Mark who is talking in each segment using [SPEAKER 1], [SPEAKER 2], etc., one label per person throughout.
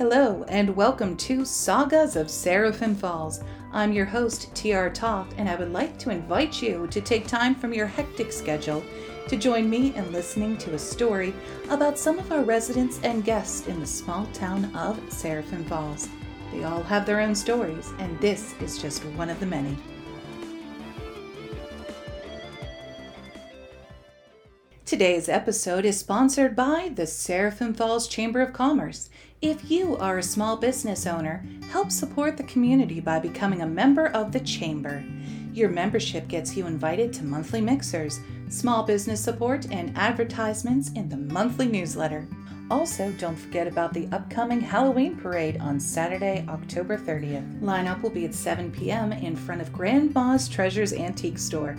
[SPEAKER 1] Hello, and welcome to Sagas of Seraphim Falls. I'm your host, TR Toth, and I would like to invite you to take time from your hectic schedule to join me in listening to a story about some of our residents and guests in the small town of Seraphim Falls. They all have their own stories, and this is just one of the many. Today's episode is sponsored by the Seraphim Falls Chamber of Commerce. If you are a small business owner, help support the community by becoming a member of the Chamber. Your membership gets you invited to monthly mixers, small business support, and advertisements in the monthly newsletter. Also, don't forget about the upcoming Halloween parade on Saturday, October 30th. Lineup will be at 7 p.m. in front of Grandma's Treasures Antique Store.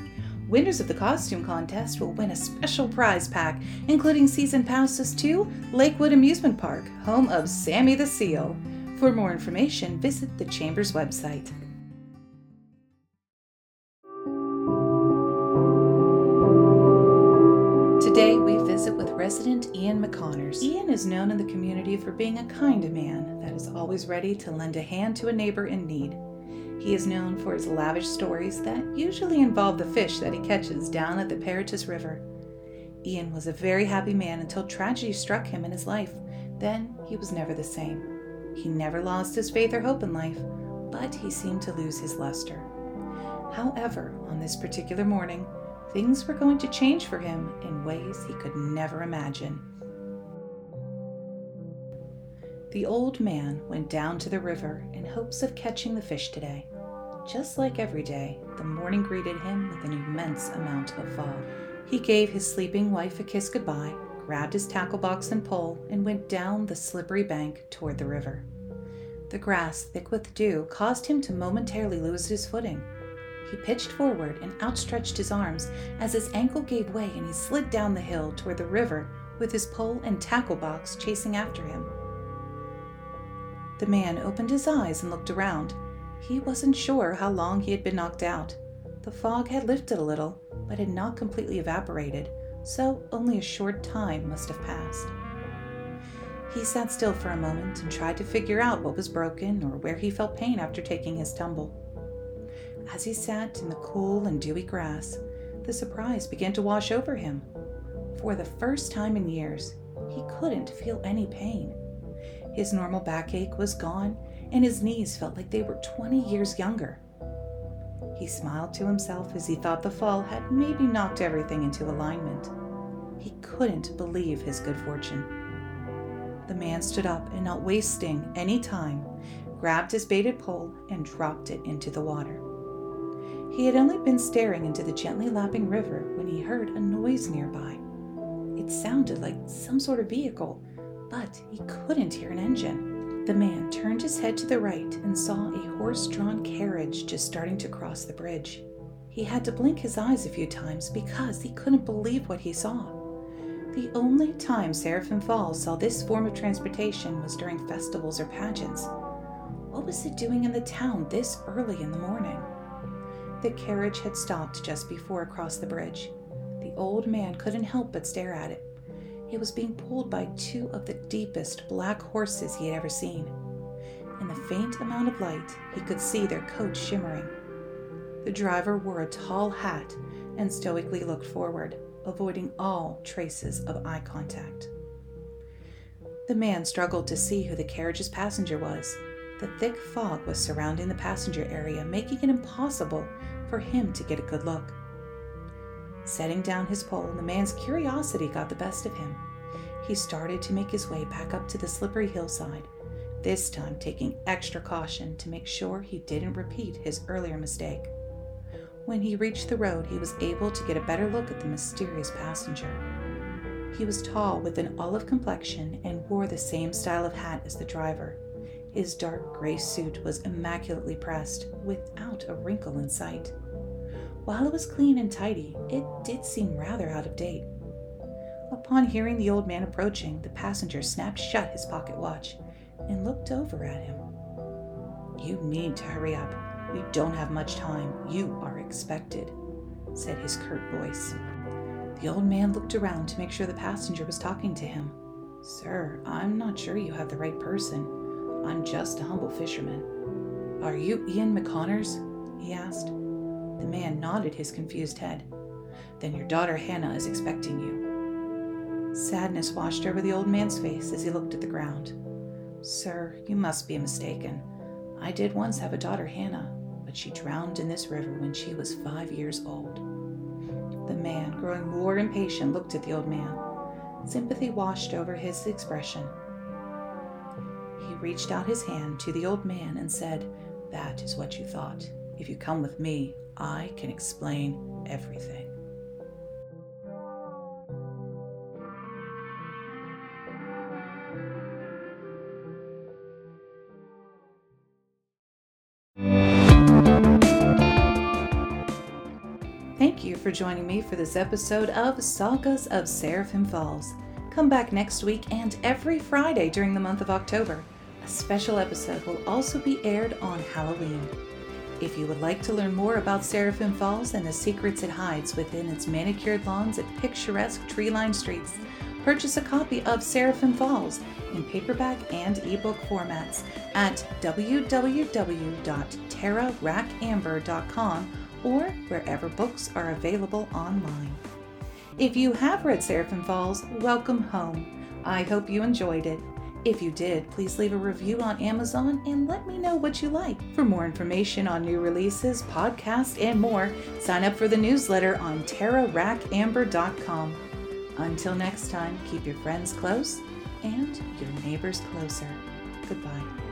[SPEAKER 1] Winners of the costume contest will win a special prize pack, including season passes to Lakewood Amusement Park, home of Sammy the Seal. For more information, visit the Chamber's website. Today, we visit with resident Ian McConnors. Ian is known in the community for being a kind man that is always ready to lend a hand to a neighbor in need. He is known for his lavish stories that usually involve the fish that he catches down at the Peritus River. Ian was a very happy man until tragedy struck him in his life. Then he was never the same. He never lost his faith or hope in life, but he seemed to lose his luster. However, on this particular morning, things were going to change for him in ways he could never imagine. The old man went down to the river in hopes of catching the fish today. Just like every day, the morning greeted him with an immense amount of fog. He gave his sleeping wife a kiss goodbye, grabbed his tackle box and pole, and went down the slippery bank toward the river. The grass, thick with dew, caused him to momentarily lose his footing. He pitched forward and outstretched his arms as his ankle gave way and he slid down the hill toward the river with his pole and tackle box chasing after him. The man opened his eyes and looked around. He wasn't sure how long he had been knocked out. The fog had lifted a little, but had not completely evaporated, so only a short time must have passed. He sat still for a moment and tried to figure out what was broken or where he felt pain after taking his tumble. As he sat in the cool and dewy grass, the surprise began to wash over him. For the first time in years, he couldn't feel any pain. His normal backache was gone, and his knees felt like they were 20 years younger. He smiled to himself as he thought the fall had maybe knocked everything into alignment. He couldn't believe his good fortune. The man stood up and, not wasting any time, grabbed his baited pole and dropped it into the water. He had only been staring into the gently lapping river when he heard a noise nearby. It sounded like some sort of vehicle, but he couldn't hear an engine. The man turned his head to the right and saw a horse drawn carriage just starting to cross the bridge. He had to blink his eyes a few times because he couldn't believe what he saw. The only time Seraphim Falls saw this form of transportation was during festivals or pageants. What was it doing in the town this early in the morning? The carriage had stopped just before across the bridge. The old man couldn't help but stare at it. It was being pulled by two of the deepest black horses he had ever seen. In the faint amount of light, he could see their coats shimmering. The driver wore a tall hat and stoically looked forward, avoiding all traces of eye contact. The man struggled to see who the carriage's passenger was. The thick fog was surrounding the passenger area, making it impossible for him to get a good look. Setting down his pole, the man's curiosity got the best of him. He started to make his way back up to the slippery hillside, this time taking extra caution to make sure he didn't repeat his earlier mistake. When he reached the road, he was able to get a better look at the mysterious passenger. He was tall with an olive complexion and wore the same style of hat as the driver. His dark gray suit was immaculately pressed, without a wrinkle in sight. While it was clean and tidy, it did seem rather out of date. Upon hearing the old man approaching, the passenger snapped shut his pocket watch and looked over at him. You need to hurry up. We don't have much time. You are expected, said his curt voice. The old man looked around to make sure the passenger was talking to him. Sir, I'm not sure you have the right person. I'm just a humble fisherman. Are you Ian McConnors? he asked. The man nodded his confused head. Then your daughter Hannah is expecting you. Sadness washed over the old man's face as he looked at the ground. Sir, you must be mistaken. I did once have a daughter, Hannah, but she drowned in this river when she was five years old. The man, growing more impatient, looked at the old man. Sympathy washed over his expression. He reached out his hand to the old man and said, That is what you thought. If you come with me, I can explain everything. Thank you for joining me for this episode of Sagas of Seraphim Falls. Come back next week and every Friday during the month of October. A special episode will also be aired on Halloween. If you would like to learn more about Seraphim Falls and the secrets it hides within its manicured lawns and picturesque tree lined streets, purchase a copy of Seraphim Falls in paperback and ebook formats at www.terrarackamber.com or wherever books are available online. If you have read Seraphim Falls, welcome home. I hope you enjoyed it. If you did, please leave a review on Amazon and let me know what you like. For more information on new releases, podcasts, and more, sign up for the newsletter on terrarackamber.com. Until next time, keep your friends close and your neighbors closer. Goodbye.